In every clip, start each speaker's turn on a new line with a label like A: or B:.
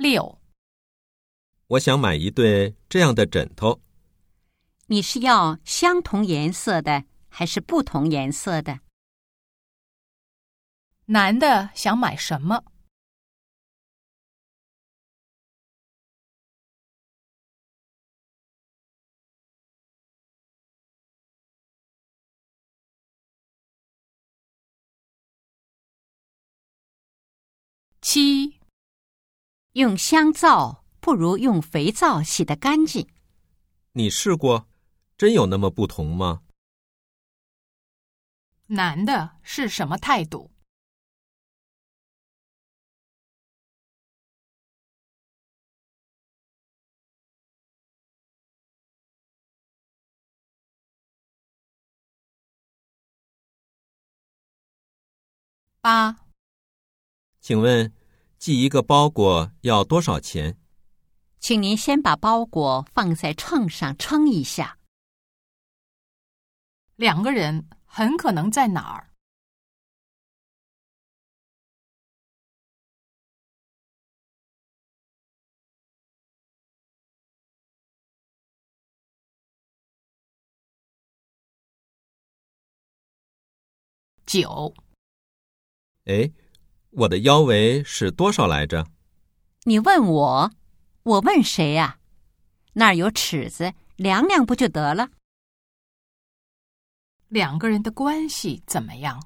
A: 六，
B: 我想买一对这样的枕头，
C: 你是要相同颜色的还是不同颜色的？
A: 男的想买什么？七，
C: 用香皂不如用肥皂洗得干净。
B: 你试过？真有那么不同吗？
A: 男的是什么态度？八，
B: 请问寄一个包裹要多少钱？
C: 请您先把包裹放在秤上称一下。
A: 两个人很可能在哪儿？九，
B: 哎，我的腰围是多少来着？
C: 你问我，我问谁呀、那儿有尺子，量量不就得了？
A: 两个人的关系怎么样？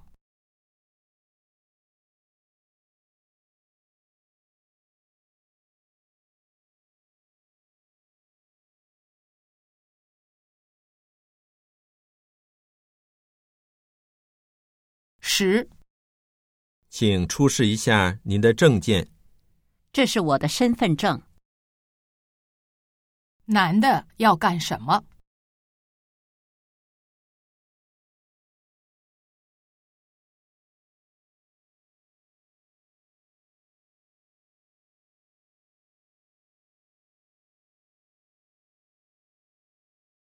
A: 十，
B: 请出示一下您的证件。
C: 这是我的身份证。
A: 男的要干什么？